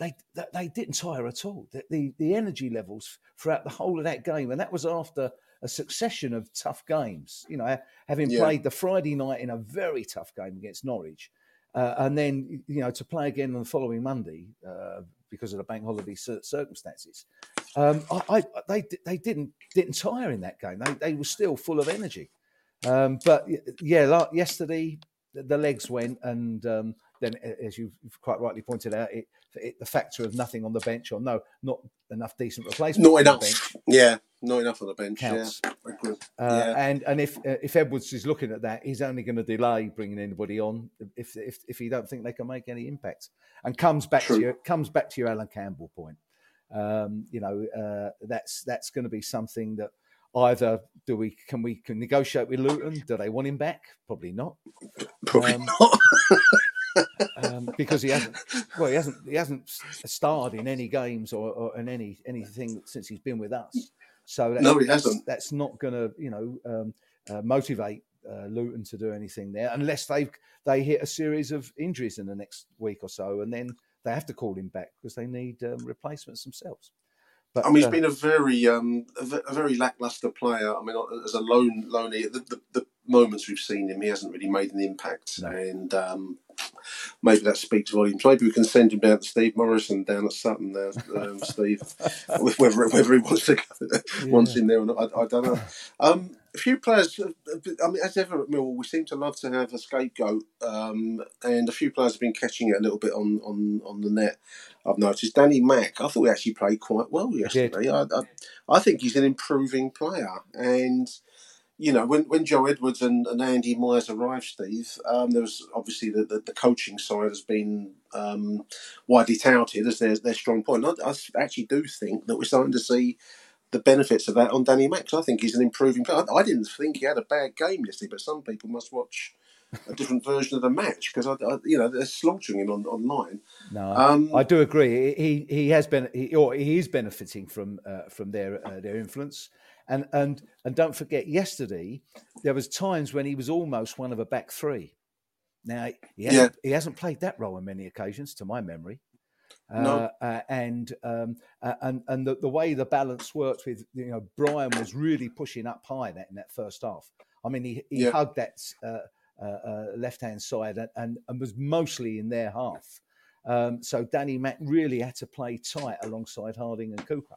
they they, they didn't tire at all. The, the the energy levels throughout the whole of that game, and that was after a succession of tough games. You know, having Yeah. played the Friday night in a very tough game against Norwich, uh, and then you know to play again on the following Monday uh, because of the bank holiday cir- circumstances. Um, I, I, they they didn't didn't tire in that game. They they were still full of energy. Um, but yeah, like yesterday the, the legs went, and um, then as you've quite rightly pointed out, it, it the factor of nothing on the bench or no, not enough decent replacement. Not on the enough. bench Yeah, not enough on the bench. counts. Yeah, Uh, yeah. And and if uh, if Edwards is looking at that, he's only going to delay bringing anybody on if if if he don't think they can make any impact. And comes back True. to your comes back to your Allan Campbell point. Um, you know uh, that's that's going to be something that either do we can we can negotiate with Luton? Do they want him back? Probably not. Probably um, not. um, because he hasn't well he hasn't he hasn't starred in any games or, or in any anything since he's been with us. So that's, No, he that's, hasn't. that's not going to you know um, uh, motivate uh, Luton to do anything there unless they they hit a series of injuries in the next week or so, and then they have to call him back because they need um, replacements themselves. But I mean, he's uh, been a very, um, a, a very lackluster player. I mean, as a lone, lonely, the, the, the moments we've seen him, he hasn't really made an impact, No. and um, maybe that speaks volumes. Maybe we can send him down to Steve Morison down at Sutton, there, um, Steve, whether whether he wants to go, wants him there or not. I, I don't know. Um, a few players, I mean, as ever at Millwall, we seem to love to have a scapegoat, um, and a few players have been catching it a little bit on, on, on the net. I've noticed Danny Mack. I thought he actually played quite well yesterday. I, I, I think he's an improving player, and you know, when, when Joe Edwards and, and Andy Myers arrived, Steve, um, there was obviously the, the, the coaching side has been um, widely touted as their, their strong point. I, I actually do think that we're starting to see the benefits of that on Danny Max. I think he's an improving player. I, I didn't think he had a bad game yesterday, but some people must watch a different version of the match because I, I, you know they're slaughtering him on, online. No, Um, I do agree. He he has been he, or he is benefiting from uh, from their uh, their influence. And and and don't forget, yesterday there was times when he was almost one of a back three. Now he hasn't, he hasn't played that role on many occasions, to my memory. No. Uh, uh, and um, uh, and and the, the way the balance worked with you know Bryan was really pushing up high that in that first half. I mean he, he Yeah. hugged that uh, uh, uh, left hand side and, and and was mostly in their half. Um, so Danny Mack really had to play tight alongside Harding and Cooper,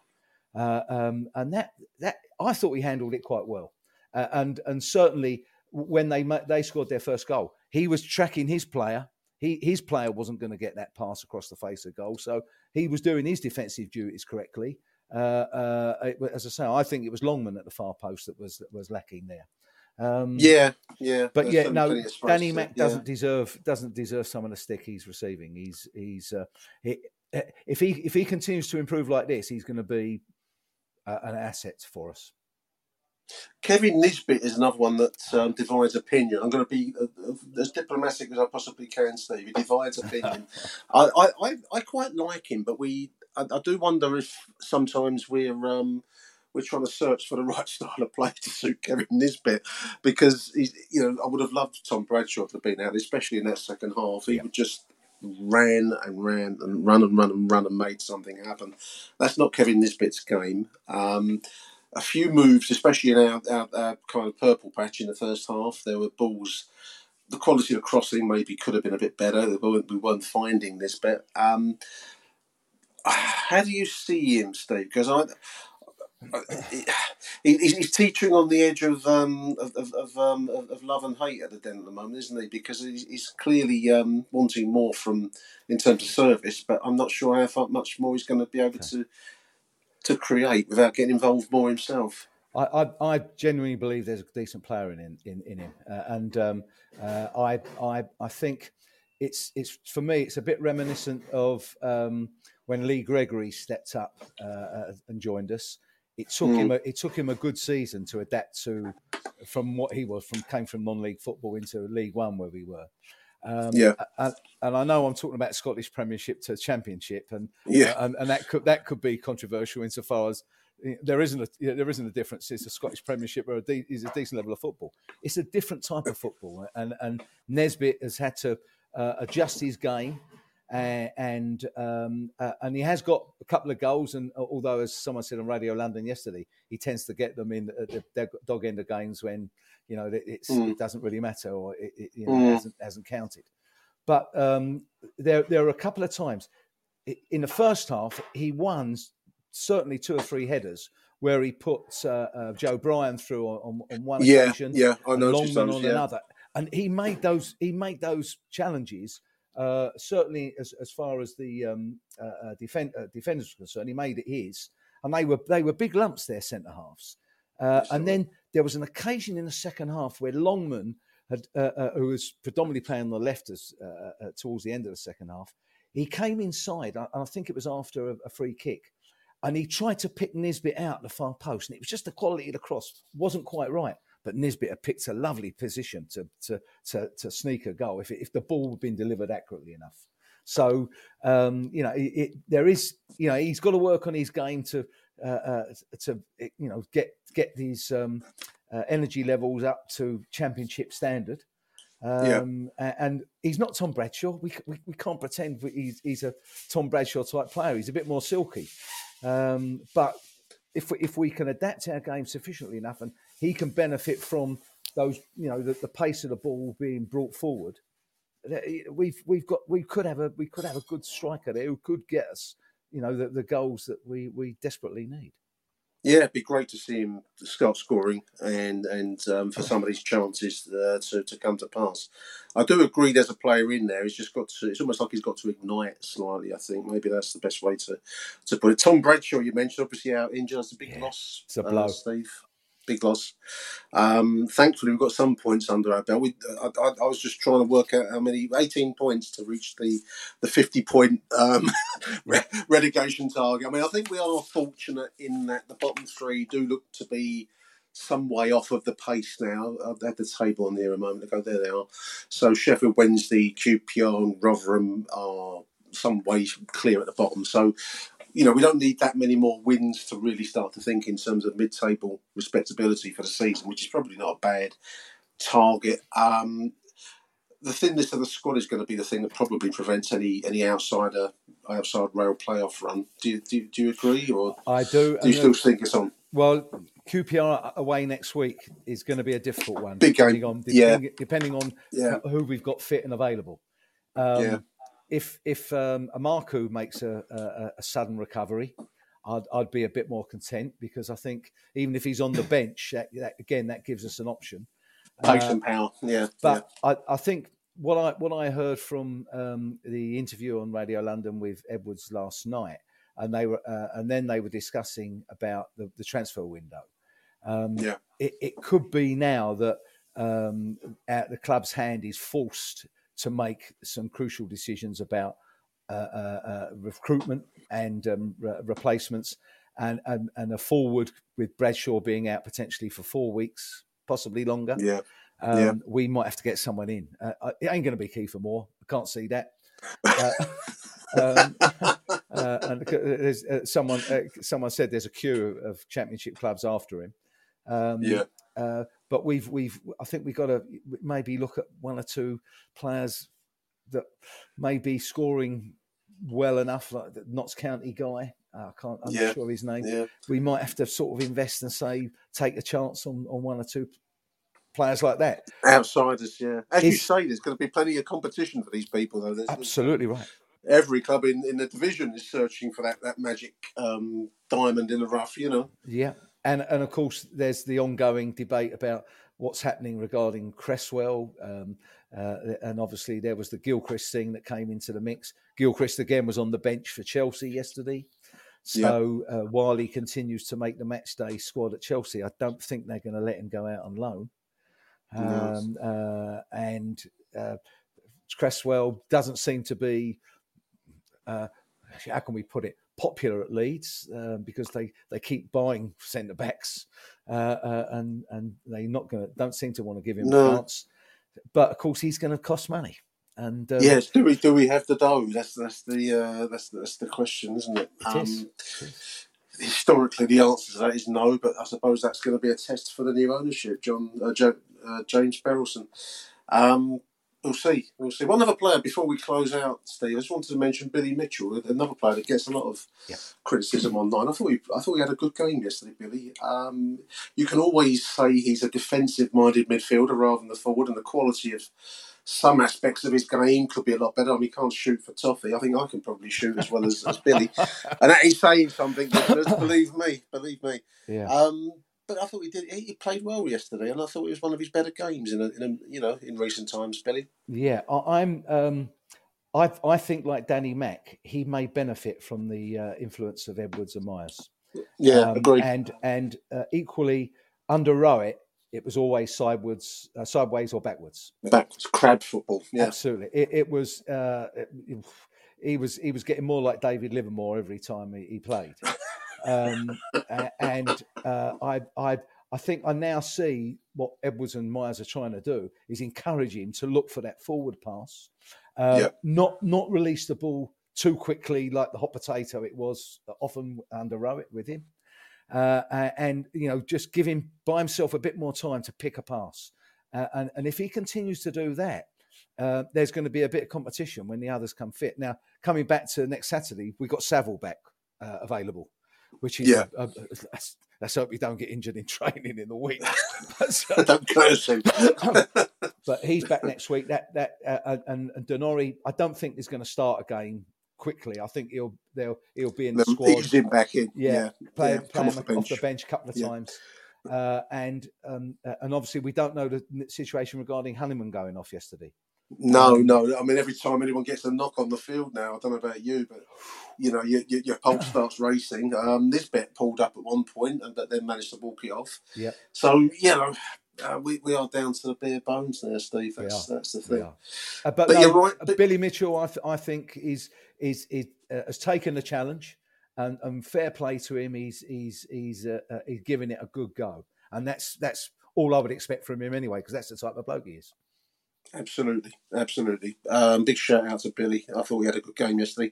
uh, um, and that that I thought he handled it quite well. Uh, and and certainly when they they scored their first goal, he was tracking his player. He his player wasn't going to get that pass across the face of goal, so he was doing his defensive duties correctly. Uh, uh, it as I say, I think it was Longman at the far post that was that was lacking there. Um, Yeah, yeah. but yeah, no, plenty of space Danny Mack yeah. doesn't deserve doesn't deserve some of the stick he's receiving. He's he's uh, he, if he if he continues to improve like this, he's going to be uh, an asset for us. Kevin Nisbet is another one that um, divides opinion. I'm going to be uh, uh, as diplomatic as I possibly can, Steve. He divides opinion. I, I, I, I quite like him, but we I, I do wonder if sometimes we're um, we're trying to search for the right style of play to suit Kevin Nisbet because he's you know I would have loved Tom Bradshaw to have been out, especially in that second half. He would just ran and ran and run and run and run and made something happen. That's not Kevin Nisbet's game. Um, a few moves, especially in our, our, our kind of purple patch in the first half. There were balls. The quality of crossing maybe could have been a bit better. We weren't, we weren't finding this bit. Um, how do you see him, Steve? Because I, he, he's he's teetering on the edge of um, of of, of, um, of love and hate at the den at the moment, isn't he? Because he's, he's clearly um, wanting more from in terms of service, but I'm not sure how much more he's going to be able to to create without getting involved more himself. I, I, I genuinely believe there's a decent player in in, in him, uh, and um, uh, I, I I think it's it's for me it's a bit reminiscent of um, when Lee Gregory stepped up uh, and joined us. It took Mm. him a, it took him a good season to adapt to from what he was from came from non-league football into League One where we were. Um, Yeah. and, and I know I'm talking about Scottish Premiership to Championship, and Yeah. and, and that could that could be controversial insofar as eh, there isn't a you know, there isn't a difference. It's a Scottish Premiership a de- is a decent level of football. It's a different type of football, and and Nisbet has had to uh, adjust his game. Uh, and um, uh, and he has got a couple of goals, and although, as someone said on Radio London yesterday, he tends to get them in the the dog end of games when you know Mm. it doesn't really matter or it, it you know, Mm. hasn't, hasn't counted. But um, there there are a couple of times in the first half he won certainly two or three headers where he put uh, uh, Joe Bryan through on, on, on one Yeah, occasion, yeah, I and noticed Longman on yeah. another, and he made those he made those challenges. Uh, certainly, as, as far as the um, uh, uh, defend, uh, defenders were concerned, he made it his, and they were they were big lumps their centre halves. Uh, and then there was an occasion in the second half where Longman had, who was predominantly playing on the left as, towards the end of the second half, he came inside. I, I think it was after a, a free kick, and he tried to pick Nisbet out the far post, and it was just the quality of the cross wasn't quite right. But Nisbet picked a lovely position to to to, to sneak a goal if it, if the ball had been delivered accurately enough. So um, you know, it, it, there is you know he's got to work on his game to uh, uh, to you know get get these um, uh, energy levels up to championship standard. Yeah. Um, a- and he's not Tom Bradshaw. We, we, we can't pretend he's, he's a Tom Bradshaw type player. He's a bit more silky. Um, but if we, if we can adapt our game sufficiently enough, and he can benefit from those, you know, the, the pace of the ball being brought forward, we've we've got we could have a we could have a good striker there who could get us, you know, the, the goals that we we desperately need. Yeah, it'd be great to see him start scoring and and um, for some of these chances uh, to to come to pass. I do agree. There's a player in there. He's just got to. It's almost like he's got to ignite slightly. I think maybe that's the best way to to put it. Tom Bradshaw, you mentioned, obviously out injured. That's a big loss. It's a blow. uh, Steve. Big loss. Um, thankfully, we've got some points under our belt. We, I, I, I was just trying to work out how many, 18 points to reach the the 50 point um, re- relegation target. I mean, I think we are fortunate in that the bottom three do look to be some way off of the pace now. I had the table on there a moment ago. There they are. So Sheffield Wednesday, QPR, and Rotherham are some way clear at the bottom. So you know, we don't need that many more wins to really start to think in terms of mid-table respectability for the season, which is probably not a bad target. Um, the thinness of the squad is going to be the thing that probably prevents any any outsider outside rail playoff run. Do you, do, do you agree, or I do. do you still think it's on? Well, QPR away next week is going to be a difficult one. Big game. Depending on, Yeah. depending, depending on Yeah. who we've got fit and available. Um, Yeah. If if um, Emakhu makes a, a, a sudden recovery, I'd, I'd be a bit more content because I think even if he's on the bench, that, that, again that gives us an option. Pace Uh, and power, yeah. but I, I think what I what I heard from um, the interview on Radio London with Edwards last night, and they were uh, and then they were discussing about the, the transfer window. Um, Yeah. it, it could be now that um, at the club's hand is forced to make some crucial decisions about uh, uh, uh, recruitment and um, re- replacements, and, and and a forward with Bradshaw being out potentially for four weeks, possibly longer. yeah. Um, Yeah. We might have to get someone in. Uh, it ain't going to be Kiefer Moore. I can't see that. Uh, um, uh, and there's uh, someone. Uh, someone said there's a queue of championship clubs after him. Um, Yeah. But we've we've. I think we've got to maybe look at one or two players that may be scoring well enough, like the Notts County guy. Uh, I can't. I'm Yeah. not sure of his name. Yeah. We might have to sort of invest and say take a chance on, on one or two players like that. Outsiders, yeah. As you say, there's going to be plenty of competition for these people, though. There's, Absolutely right. every club in, in the division is searching for that, that magic um, diamond in the rough, you know. Yeah, and and of course there's the ongoing debate about what's happening regarding Cresswell, um, uh, and obviously there was the Gilchrist thing that came into the mix. Gilchrist again was on the bench for Chelsea yesterday. So uh, while he continues to make the match day squad at Chelsea, I don't think they're going to let him go out on loan. Yes. Um, uh, and uh, Cresswell doesn't seem to be uh, how can we put it popular at Leeds um, because they, they keep buying centre backs uh, uh, and and they not going don't seem to want to give him No. a chance. But of course, he's going to cost money. And um, yes, do we do we have the dough? That's that's the uh, that's that's the question, isn't it? It is. historically, the answer to that is no, but I suppose that's going to be a test for the new ownership, John uh, jo- uh, James Berylson. Um, we'll see. We'll see. One other player before we close out, Steve. I just wanted to mention Billy Mitchell, another player that gets a lot of criticism online. I thought he, I thought he had a good game yesterday, Billy. Um, you can always say he's a defensive-minded midfielder rather than the forward, and the quality of some aspects of his game could be a lot better. I mean, he can't shoot for toffee. I think I can probably shoot as well as, as Billy, and that is saying something. Believe me, believe me. Yeah. Um, but I thought he did. He played well yesterday, and I thought it was one of his better games in, a, in a, you know in recent times. Billy. Yeah, I, I'm. Um, I I think like Danny Mack, he may benefit from the uh, influence of Edwards and Myers. Yeah, Um, agreed. And and uh, equally under Rowett, it was always sideways, uh, sideways or backwards. Backwards crab football. Yeah, Absolutely, it, it was. Uh, it- he was he was getting more like David Livermore every time he, he played, um, and uh, I I I think I now see what Edwards and Myers are trying to do is encourage him to look for that forward pass, uh, Yeah. not not release the ball too quickly like the hot potato it was often under Rowett with him, uh, and you know just give him by himself a bit more time to pick a pass, uh, and and if he continues to do that. Uh, there's going to be a bit of competition when the others come fit. Now, coming back to next Saturday, we've got Saville back uh, available, which is Yeah. let's, let's hope he don't get injured in training in the week. but, uh, don't curse him. but he's back next week. That that uh, and, and De Norre, I don't think is going to start again quickly. I think he'll they'll he'll be in the squad. ease him back in. Yeah, Yeah, play, yeah, play him off the off the bench. bench a couple of Yeah. times. Uh, and um, uh, and obviously we don't know the situation regarding Honeyman going off yesterday. No, no. I mean, every time anyone gets a knock on the field now, I don't know about you, but you know, your, your, your pulse starts racing. Um, Nisbet pulled up at one point, and but then managed to walk it off. Yeah. So you know, uh, we we are down to the bare bones there, Steve. We That's are. that's the thing. Uh, but But no, you're right, uh, but- Billy Mitchell, I, th- I think, is is, is uh, has taken the challenge, and, and fair play to him. He's he's he's uh, uh, he's giving it a good go, and that's that's all I would expect from him anyway, because that's the type of bloke he is. Absolutely, absolutely. Um, big shout out to Billy. I thought we had a good game yesterday.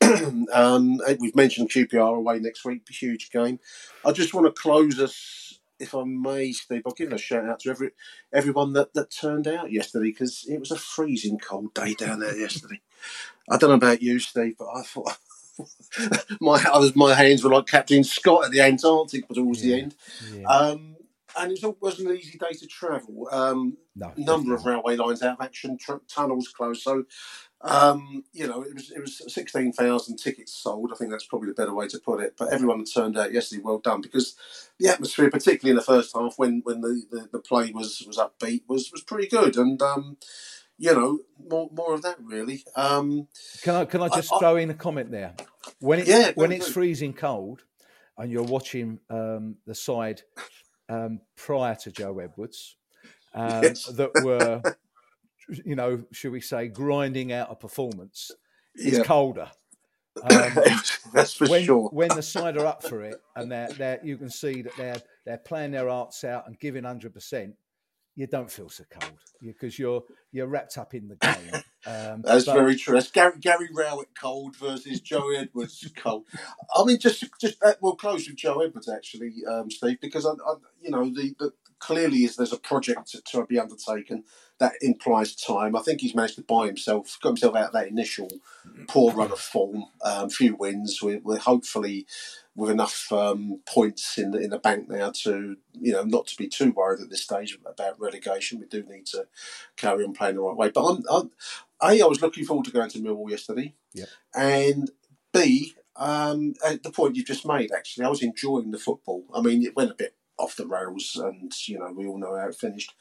um, we've mentioned QPR away next week, huge game. I just want to close us, if I may, Steve. I'll give a shout out to every everyone that, that turned out yesterday because it was a freezing cold day down there yesterday. I don't know about you, Steve, but I thought. my I was, my hands were like Captain Scott at the Antarctic towards the end, um, and it was, wasn't an easy day to travel. Um, No, number of railway lines out of action, tr- tunnels closed. So, um, you know, it was it was sixteen thousand tickets sold. I think that's probably the better way to put it. But everyone that turned out yesterday, well done, because the atmosphere, particularly in the first half, when when the, the, the play was was upbeat, was was pretty good. And um, you know, more more of that really. Um, Can I can I just I- throw in a comment there? When it's Yeah, when it's freezing cold, and you're watching um, the side um, prior to Joe Edwards um, Yes. that were, you know, should we say, grinding out a performance, is Yeah. colder. Um, that's for when, sure. When the side are up for it, and they're, they're you can see that they're they're playing their arts out and giving hundred percent. You don't feel so cold because you're you're wrapped up in the game. Um, That's but- very true. That's Gary, Gary Rowett cold versus Joe Edwards cold. I mean, just just uh, we'll close with Joe Edwards actually, um, Steve, because I, I, you know the, the clearly is there's a project to, to be undertaken that implies time. I think he's managed to buy himself, got himself out of that initial poor run of form, um, few wins. We're, we're hopefully with enough um, points in the, in the bank now to you know not to be too worried at this stage about relegation. We do need to carry on playing the right way. But I'm, I'm a I was looking forward to going to Millwall yesterday, Yep. and B um, at the point you just made actually I was enjoying the football. I mean it went a bit off the rails, and you know we all know how it finished.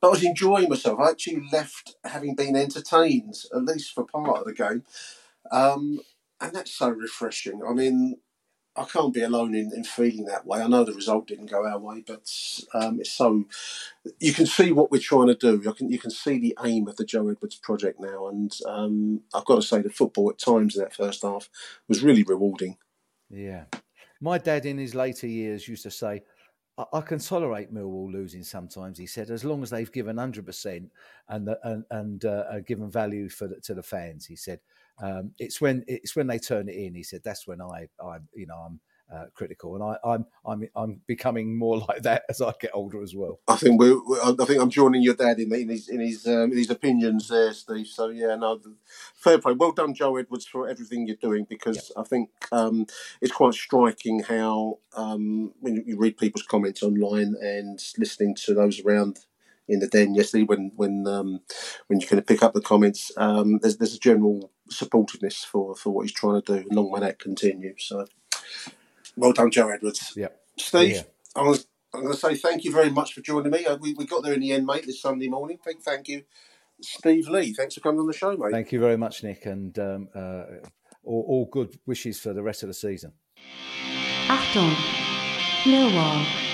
But I was enjoying myself. I actually left having been entertained, at least for part of the game. Um, and that's so refreshing. I mean, I can't be alone in, in feeling that way. I know the result didn't go our way, but um, it's so you can see what we're trying to do. You can you can see the aim of the Joe Edwards project now, and um, I've got to say the football at times in that first half was really rewarding. Yeah, my dad in his later years used to say, I, I can tolerate Millwall losing sometimes. He said, as long as they've given hundred percent and and and uh, given value for the, to the fans. He said, um, it's when it's when they turn it in. He said that's when I I you know I'm uh, critical, and I, I'm I'm I'm becoming more like that as I get older as well. I think we I think I'm joining your dad in, in his in his um, in his opinions there, Steve. So yeah, no, fair play. Well done, Joe Edwards, for everything you're doing because. I think um, it's quite striking how um, when you read people's comments online and listening to those around in the den yesterday when when um, when you kind of pick up the comments. Um, there's there's a general supportiveness for, for what he's trying to do. Long may that continue. So, well done, Joe Edwards. Yeah, Steve. Yeah. I'm gonna, I'm going to say thank you very much for joining me. Uh, we, we got there in the end, mate, this Sunday morning. Big thank you, Steve Lee. Thanks for coming on the show, mate. Thank you very much, Nick, and um, uh, all, all good wishes for the rest of the season. Achtung, Millwall.